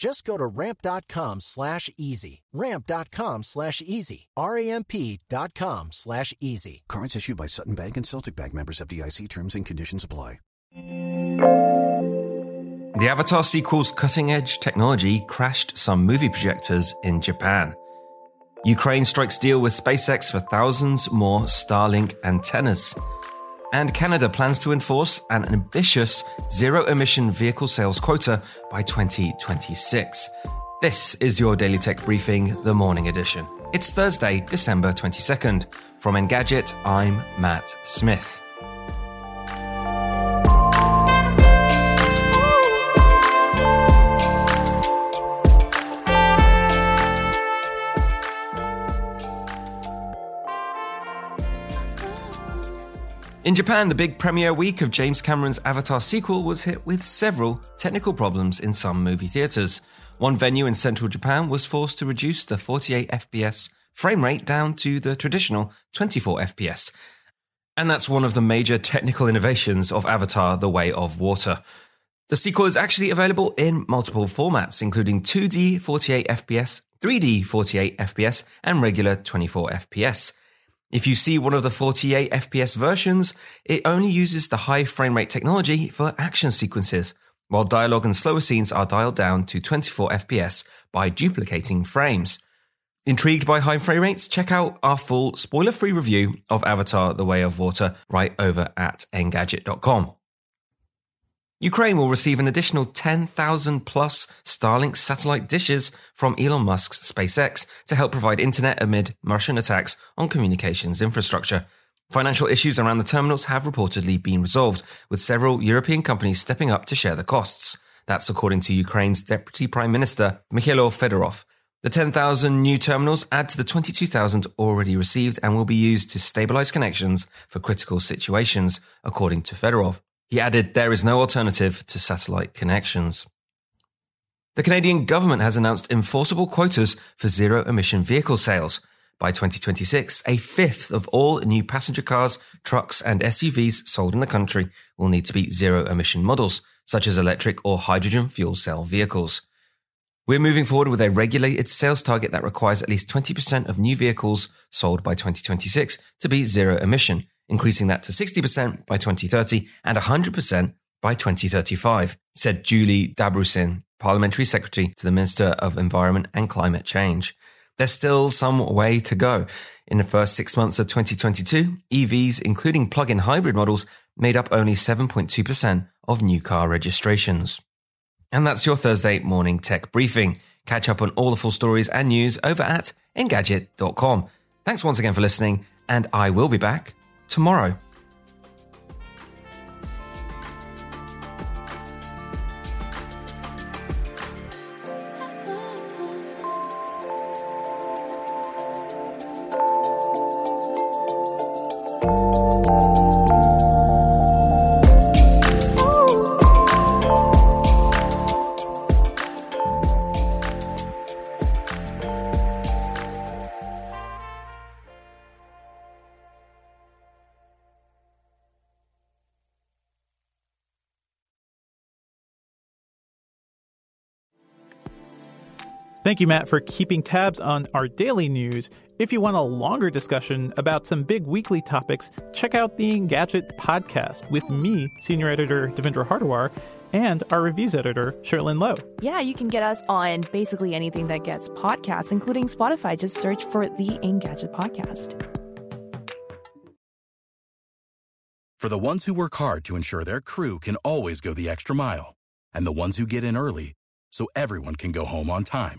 Just go to ramp.com slash easy. Ramp.com slash easy. R-A-M-P dot com slash easy. Cards issued by Sutton Bank and Celtic Bank members FDIC terms and conditions apply. The Avatar sequel's cutting edge technology crashed some movie projectors in Japan. Ukraine strikes deal with SpaceX for thousands more Starlink antennas. And Canada plans to enforce an ambitious zero emission vehicle sales quota by 2026. This is your Daily Tech Briefing, the morning edition. It's Thursday, December 22nd. From Engadget, I'm Matt Smith. In Japan, the big premiere week of James Cameron's Avatar sequel was hit with several technical problems in some movie theatres. One venue in central Japan was forced to reduce the 48 FPS frame rate down to the traditional 24 FPS. And that's one of the major technical innovations of Avatar The Way of Water. The sequel is actually available in multiple formats, including 2D 48 FPS, 3D 48 FPS, and regular 24 FPS. If you see one of the 48 FPS versions, it only uses the high frame rate technology for action sequences, while dialogue and slower scenes are dialed down to 24 FPS by duplicating frames. Intrigued by high frame rates? Check out our full spoiler free review of Avatar The Way of Water right over at engadget.com. Ukraine will receive an additional 10,000 plus Starlink satellite dishes from Elon Musk's SpaceX to help provide internet amid Russian attacks on communications infrastructure. Financial issues around the terminals have reportedly been resolved, with several European companies stepping up to share the costs. That's according to Ukraine's Deputy Prime Minister, Mikhailo Fedorov. The 10,000 new terminals add to the 22,000 already received and will be used to stabilize connections for critical situations, according to Fedorov. He added, there is no alternative to satellite connections. The Canadian government has announced enforceable quotas for zero emission vehicle sales. By 2026, a fifth of all new passenger cars, trucks, and SUVs sold in the country will need to be zero emission models, such as electric or hydrogen fuel cell vehicles. We're moving forward with a regulated sales target that requires at least 20% of new vehicles sold by 2026 to be zero emission, increasing that to 60% by 2030 and 100% by 2035, said Julie Dabrusin, Parliamentary Secretary to the Minister of Environment and Climate Change. There's still some way to go. In the first six months of 2022, EVs, including plug in hybrid models, made up only 7.2% of new car registrations. And that's your Thursday morning tech briefing. Catch up on all the full stories and news over at engadget.com. Thanks once again for listening, and I will be back tomorrow. Thank you, Matt, for keeping tabs on our daily news. If you want a longer discussion about some big weekly topics, check out the Engadget podcast with me, senior editor Devindra Hardawar, and our reviews editor, Cherlynn Low. Yeah, you can get us on basically anything that gets podcasts, including Spotify. Just search for the Engadget podcast. For the ones who work hard to ensure their crew can always go the extra mile, and the ones who get in early so everyone can go home on time,